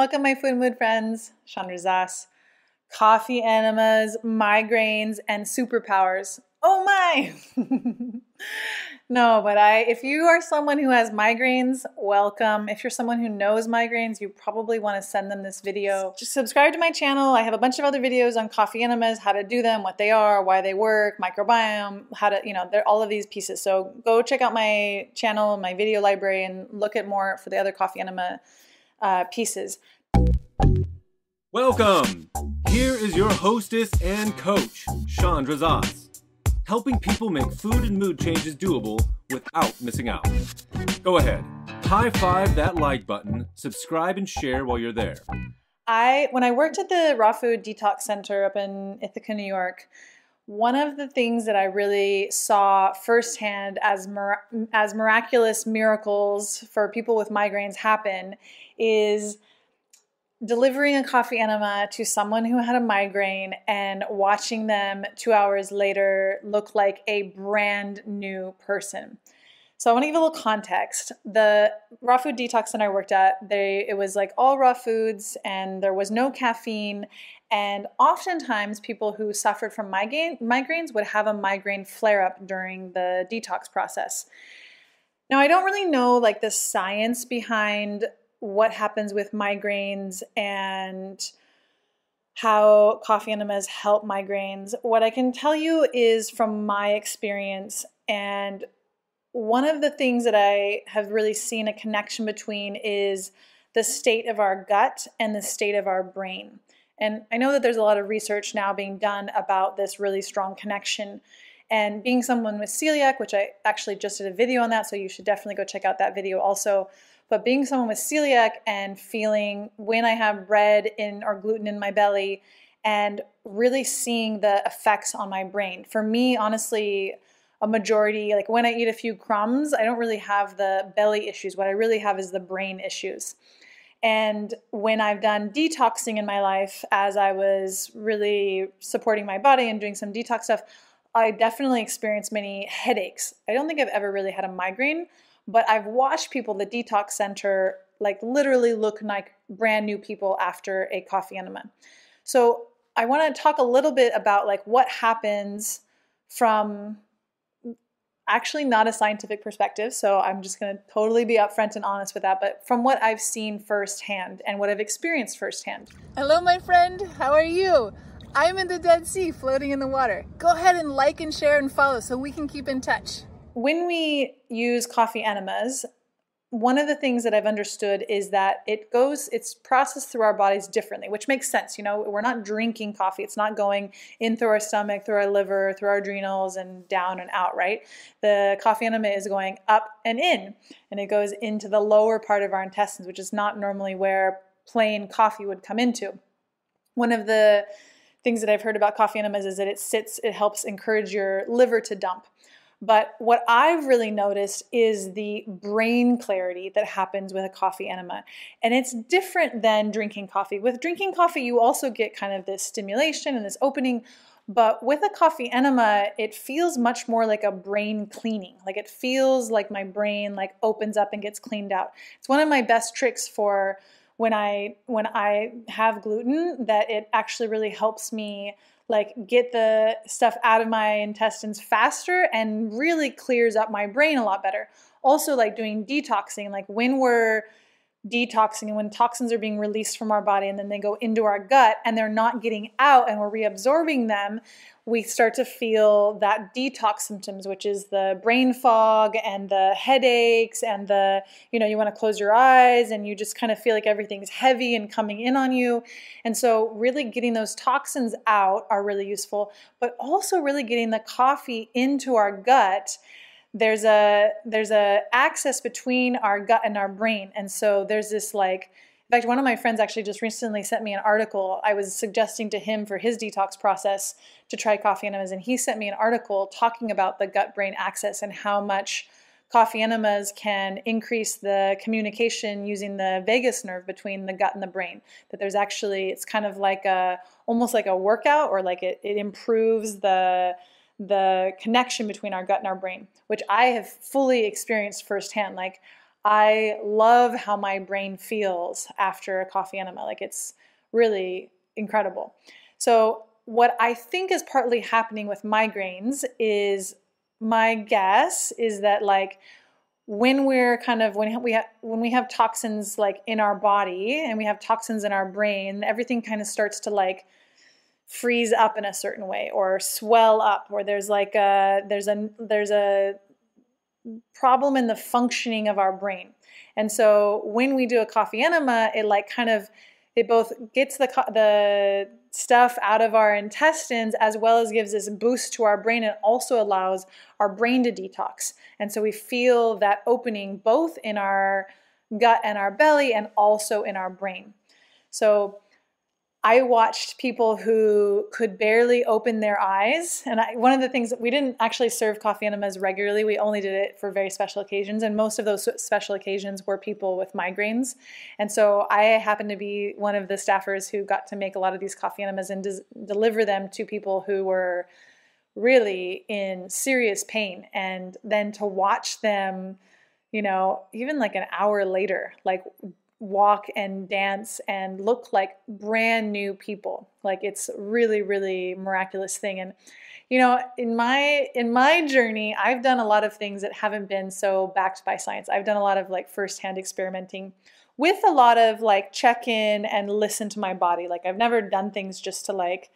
Welcome, my food mood friends. Chandra Zas. Coffee enemas, migraines, and superpowers. Oh my! no, but I if you are someone who has migraines, welcome. If you're someone who knows migraines, you probably want to send them this video. Just subscribe to my channel. I have a bunch of other videos on coffee enemas, how to do them, what they are, why they work, microbiome, how to, you know, they're all of these pieces. So go check out my channel, my video library, and look at more for the other coffee enema uh, pieces. Welcome! Here is your hostess and coach, Chandra Zas, helping people make food and mood changes doable without missing out. Go ahead, high five that like button, subscribe and share while you're there. I when I worked at the Raw Food Detox Center up in Ithaca, New York, one of the things that I really saw firsthand as mir- as miraculous miracles for people with migraines happen is delivering a coffee enema to someone who had a migraine and watching them 2 hours later look like a brand new person. So I want to give a little context. The raw food detox center I worked at, they it was like all raw foods and there was no caffeine and oftentimes, people who suffered from migraine, migraines would have a migraine flare up during the detox process. Now, I don't really know like the science behind what happens with migraines and how coffee enemas help migraines. What I can tell you is from my experience, and one of the things that I have really seen a connection between is the state of our gut and the state of our brain. And I know that there's a lot of research now being done about this really strong connection. And being someone with celiac, which I actually just did a video on that, so you should definitely go check out that video also. But being someone with celiac and feeling when I have bread in or gluten in my belly and really seeing the effects on my brain. For me, honestly, a majority, like when I eat a few crumbs, I don't really have the belly issues. What I really have is the brain issues. And when I've done detoxing in my life, as I was really supporting my body and doing some detox stuff, I definitely experienced many headaches. I don't think I've ever really had a migraine, but I've watched people the detox center like literally look like brand new people after a coffee enema. So I want to talk a little bit about like what happens from actually not a scientific perspective, so I'm just going to totally be upfront and honest with that, but from what I've seen firsthand and what I've experienced firsthand. Hello, my friend. How are you? I'm in the Dead Sea floating in the water. Go ahead and like and share and follow so we can keep in touch. When we use coffee enemas, one of the things that I've understood is that it goes, it's processed through our bodies differently, which makes sense. You know, we're not drinking coffee. It's not going in through our stomach, through our liver, through our adrenals, and down and out, right? The coffee enema is going up and in, and it goes into the lower part of our intestines, which is not normally where plain coffee would come into. One of the things that I've heard about coffee enemas is that it sits, it helps encourage your liver to dump. But what I've really noticed is the brain clarity that happens with a coffee enema. And it's different than drinking coffee. With drinking coffee, you also get kind of this stimulation and this opening. But with a coffee enema, it feels much more like a brain cleaning. Like it feels like my brain like opens up and gets cleaned out. It's one of my best tricks for when I when I have gluten that it actually really helps me like get the stuff out of my intestines faster and really clears up my brain a lot better. Also, like doing detoxing, like when we're detoxing and when toxins are being released from our body and then they go into our gut and they're not getting out and we're reabsorbing them, we start to feel that detox symptoms, which is the brain fog and the headaches and the, you know, you want to close your eyes and you just kind of feel like everything's heavy and coming in on you. And so, really getting those toxins out are really useful, but also really getting the coffee into our gut there's a there's a axis between our gut and our brain and so there's this like in fact, one of my friends actually just recently sent me an article. I was suggesting to him for his detox process to try coffee enemas, and he sent me an article talking about the gut brain axis and how much coffee enemas can increase the communication using the vagus nerve between the gut and the brain. That there's actually, it's kind of like a, almost like a workout or like it, it improves the, the connection between our gut and our brain, which I have fully experienced firsthand. Like, I love how my brain feels after a coffee enema. Like it's really incredible. So, what I think is partly happening with migraines is my guess is that like when we're kind of when we have when we have toxins like in our body and we have toxins in our brain everything kind of starts to like freeze up in a certain way or swell up or there's like a there's a there's a problem in the functioning of our brain and so when we do a coffee enema it like kind of it both gets the the stuff out of our intestines as well as gives this boost to our brain and also allows our brain to detox. And so we feel that opening both in our gut and our belly and also in our brain. So I watched people who could barely open their eyes. And I, one of the things that we didn't actually serve coffee enemas regularly, we only did it for very special occasions. And most of those special occasions were people with migraines. And so I happened to be one of the staffers who got to make a lot of these coffee enemas and des- deliver them to people who were really in serious pain. And then to watch them, you know, even like an hour later, like walk and dance and look like brand new people. Like it's really really miraculous thing. And you know in my in my journey i've done a lot of things that haven't been so backed by science. I've done a lot of like firsthand experimenting with a lot of like check in and listen to my body. Like i've never done things just to like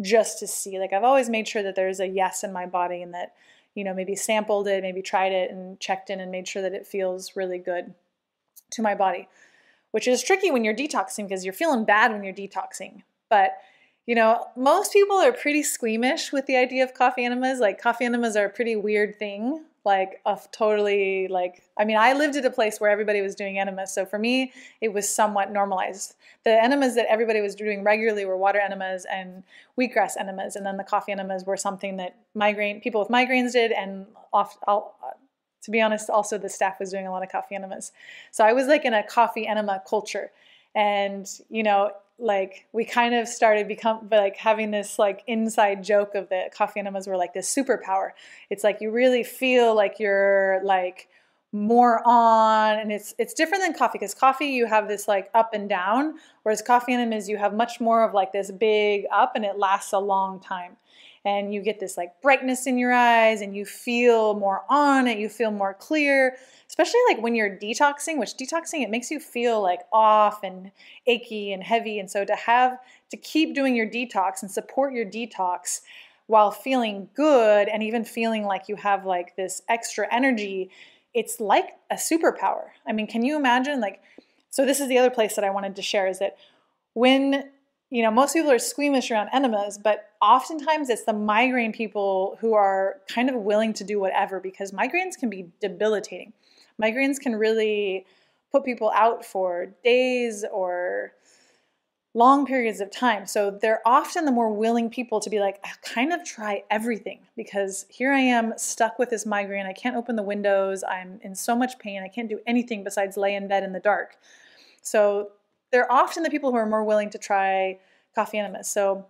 just to see. Like i've always made sure that there's a yes in my body and that you know maybe sampled it maybe tried it and checked in and made sure that it feels really good to my body which is tricky when you're detoxing because you're feeling bad when you're detoxing. But you know, most people are pretty squeamish with the idea of coffee enemas. Like coffee enemas are a pretty weird thing. Like a totally like I mean, I lived at a place where everybody was doing enemas, so for me it was somewhat normalized. The enemas that everybody was doing regularly were water enemas and wheatgrass enemas, and then the coffee enemas were something that migraine people with migraines did, and off, to be honest, also the staff was doing a lot of coffee enemas. So I was like in a coffee enema culture. And, you know, like we kind of started become like having this like inside joke of the coffee enemas were like this superpower. It's like you really feel like you're like more on and it's it's different than coffee because coffee you have this like up and down whereas coffee enemas you have much more of like this big up and it lasts a long time and you get this like brightness in your eyes and you feel more on it, you feel more clear, especially like when you're detoxing, which detoxing it makes you feel like off and achy and heavy. And so to have to keep doing your detox and support your detox while feeling good and even feeling like you have like this extra energy, it's like a superpower. I mean, can you imagine like so this is the other place that I wanted to share is that when you know, most people are squeamish around enemas, but oftentimes it's the migraine people who are kind of willing to do whatever because migraines can be debilitating. Migraines can really put people out for days or long periods of time. So they're often the more willing people to be like, I kind of try everything because here I am stuck with this migraine. I can't open the windows. I'm in so much pain. I can't do anything besides lay in bed in the dark. So they're often the people who are more willing to try coffee enemas. So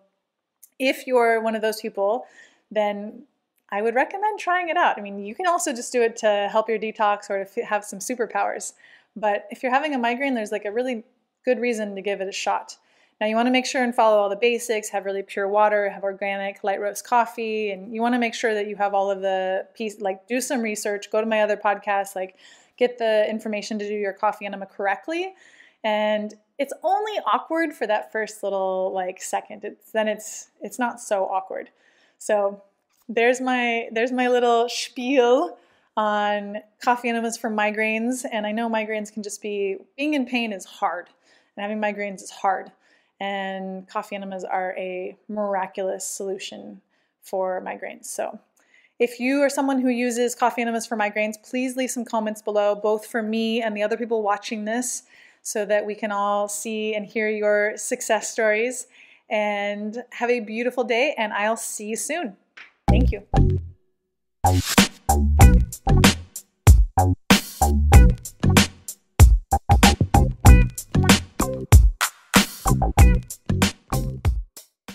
if you're one of those people, then I would recommend trying it out. I mean, you can also just do it to help your detox or to have some superpowers. But if you're having a migraine, there's like a really good reason to give it a shot. Now, you want to make sure and follow all the basics, have really pure water, have organic light roast coffee, and you want to make sure that you have all of the piece, like do some research, go to my other podcast, like get the information to do your coffee enema correctly. And it's only awkward for that first little like second. It's then it's it's not so awkward. So there's my there's my little spiel on coffee enemas for migraines. And I know migraines can just be being in pain is hard, and having migraines is hard. And coffee enemas are a miraculous solution for migraines. So if you are someone who uses coffee enemas for migraines, please leave some comments below, both for me and the other people watching this so that we can all see and hear your success stories. And have a beautiful day, and I'll see you soon. Thank you.